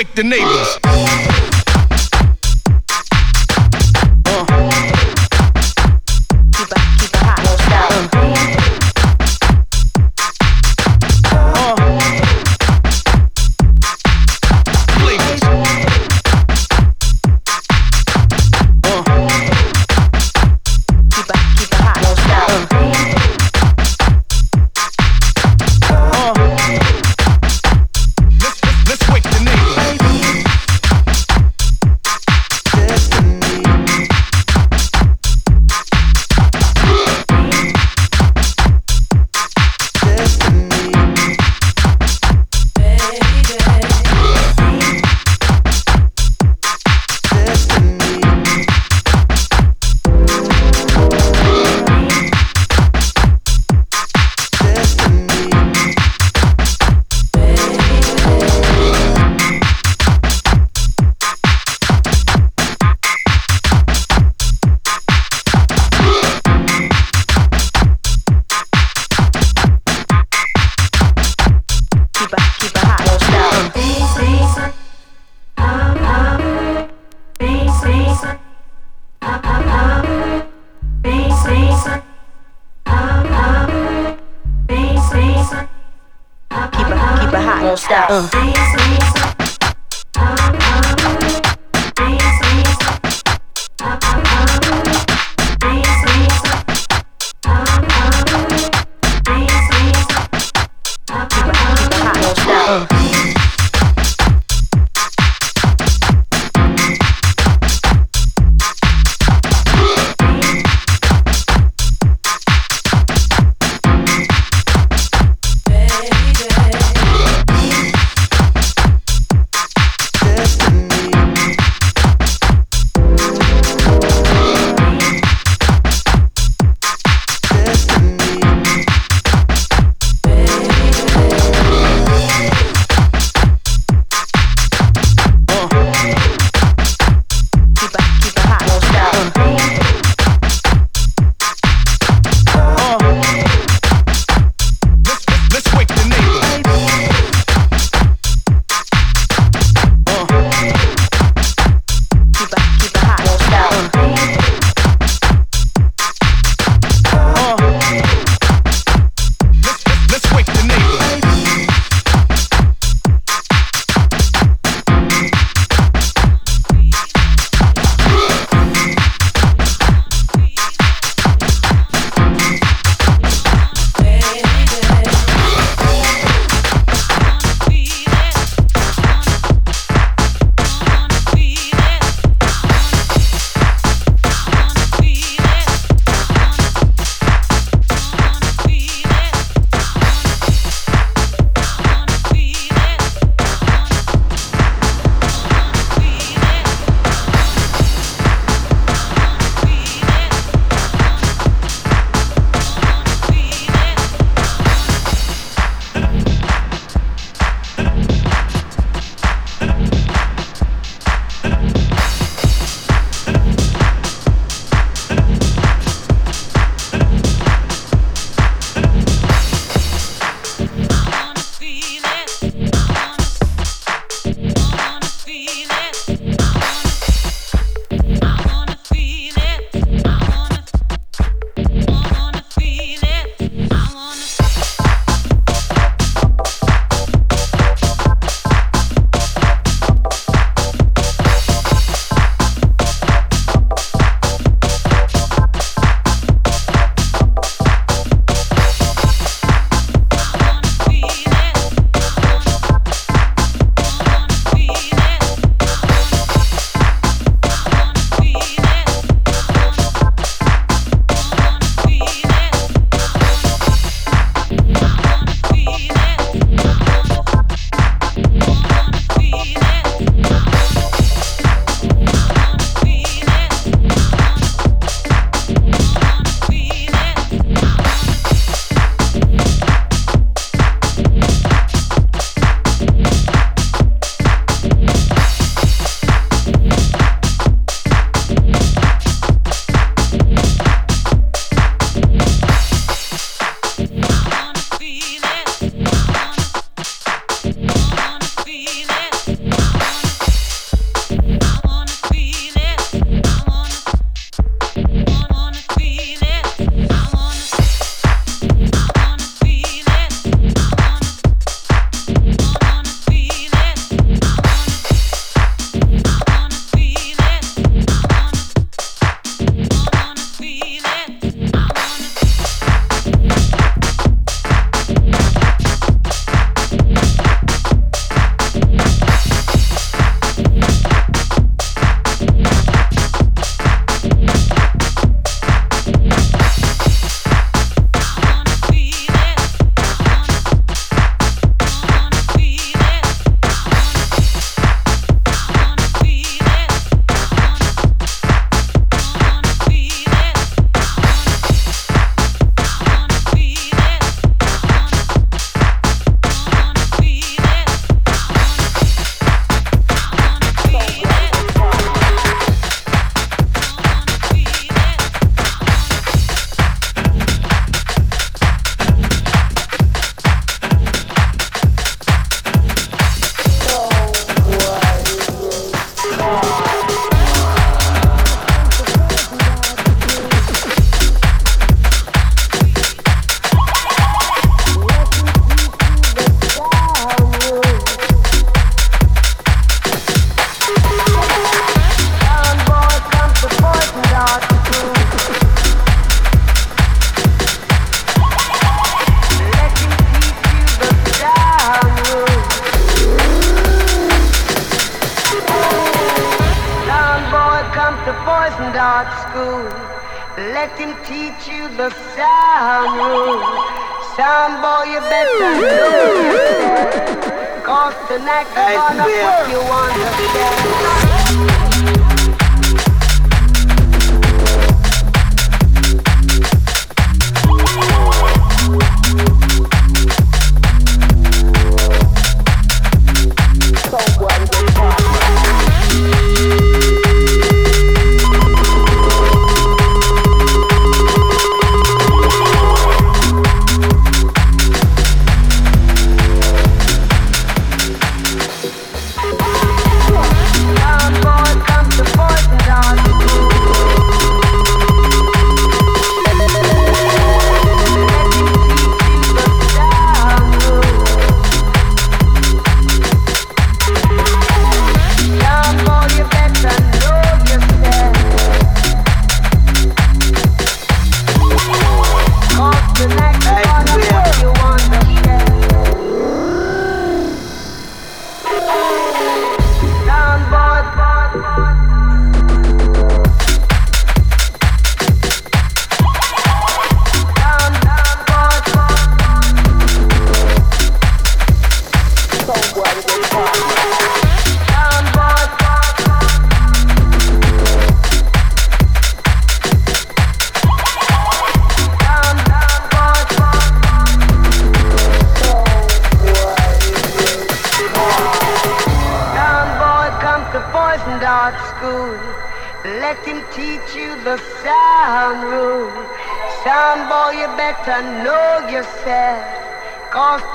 wake the neighbors.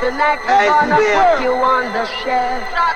Tonight we're gonna put you on the shelf.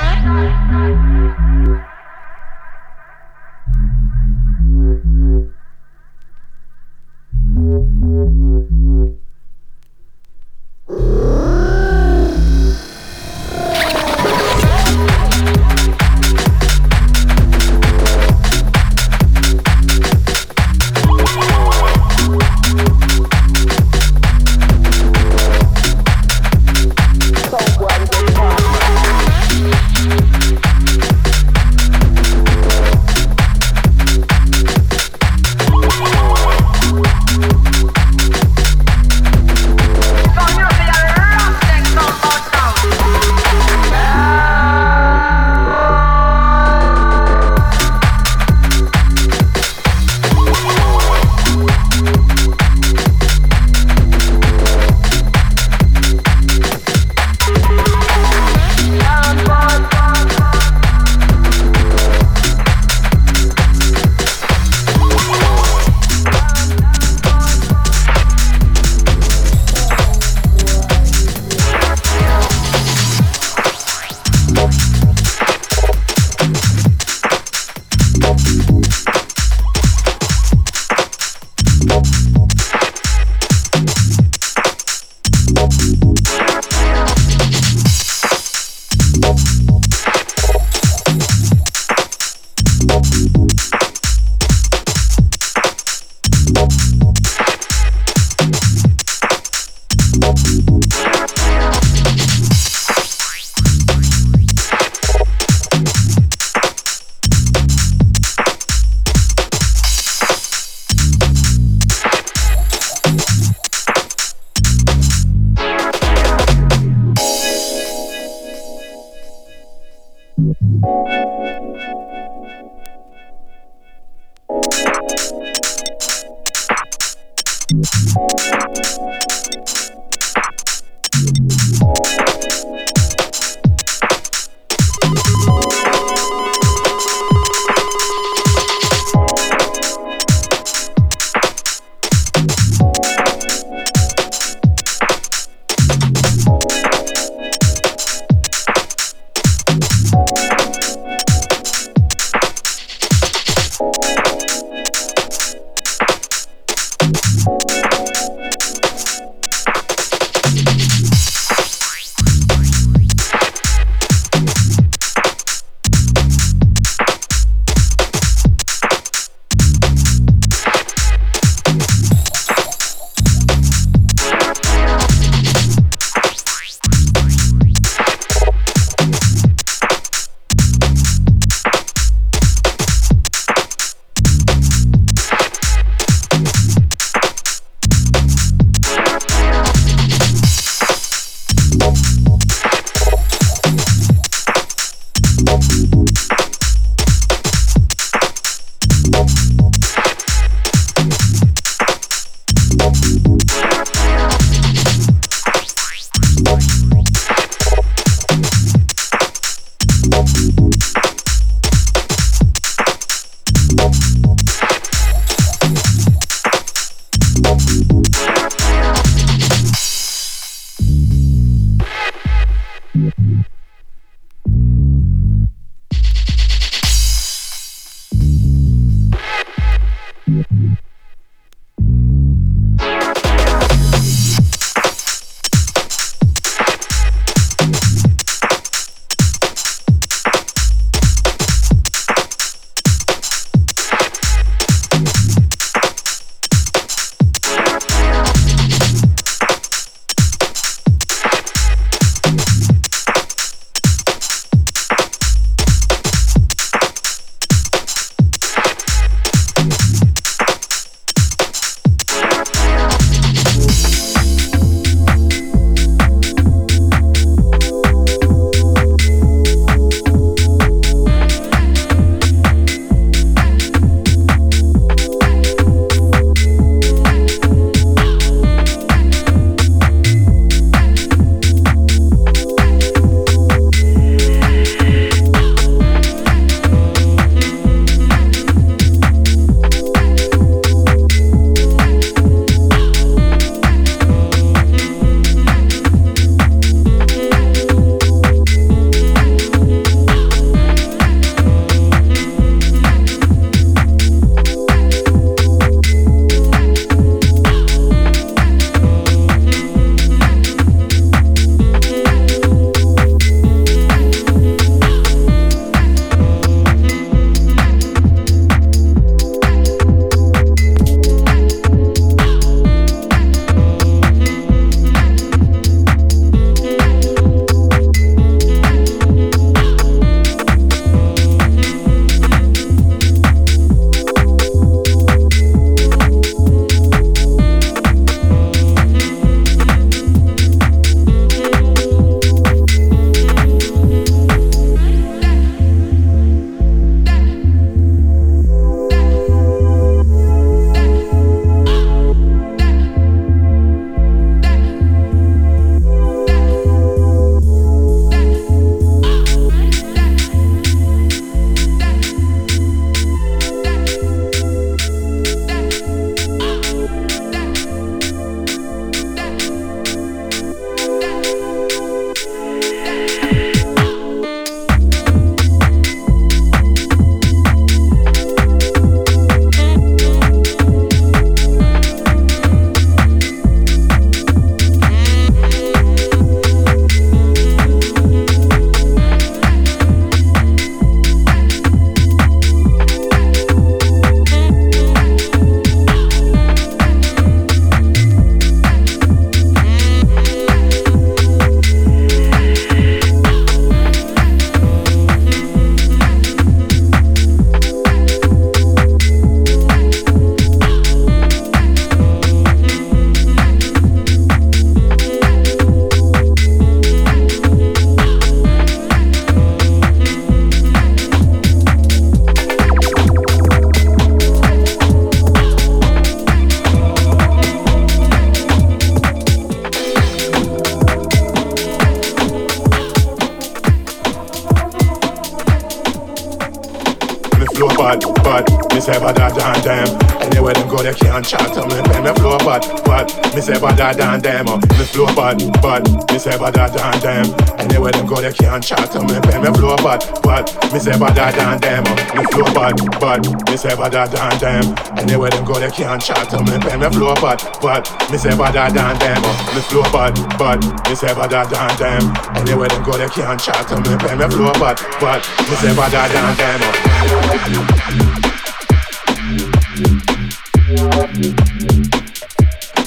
Me say bad than them. Anywhere them go, they can't chat to me. Pay me flow bad, bad. Me say bad than them. Me flow bad, bad. Me say bad than them. Anywhere them go, they can't chat to me. Pay me flow bad, bad. Me say bad than them. Me flow bad, bad. Me say bad than them. Anywhere them go, they can't chat to me. Pay me flow bad, bad. Me say bad than them.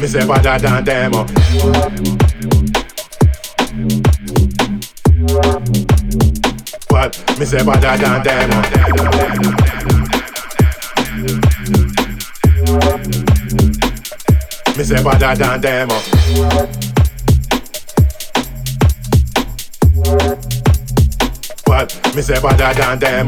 Me say better than them. Me say better than them. Me say better than them. but me say better than them.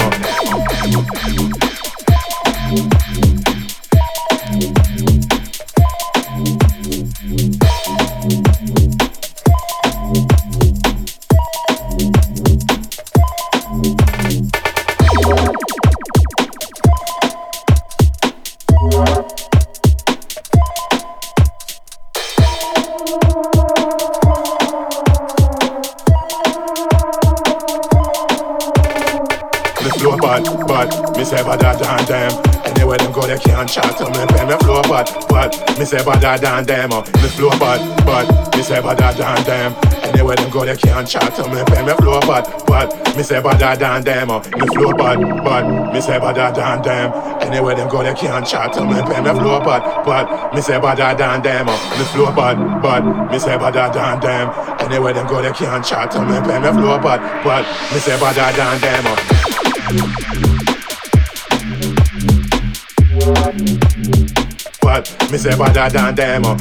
Say better than them. Uh. Me flow bad, bad. Me say better than them. Anywhere them go, they can't chat to me. Pay me flow bad, bad. Me say better than them. Uh. Me flow bad, bad. Me say better than them. Anywhere them go, they can't chat to me. Pay me flow bad, bad. Me say better than them. Uh. Me flow bad, bad. Me say better than them. Anywhere them go, they can't chat to me. Pay me flow bad, bad. Me say better than them. Uh. Me say better than them. Uh.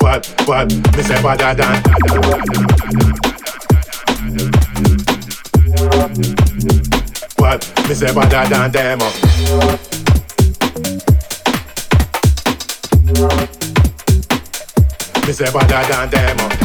But but me say better than. But me say better than them. Uh. Me say better than them. Uh.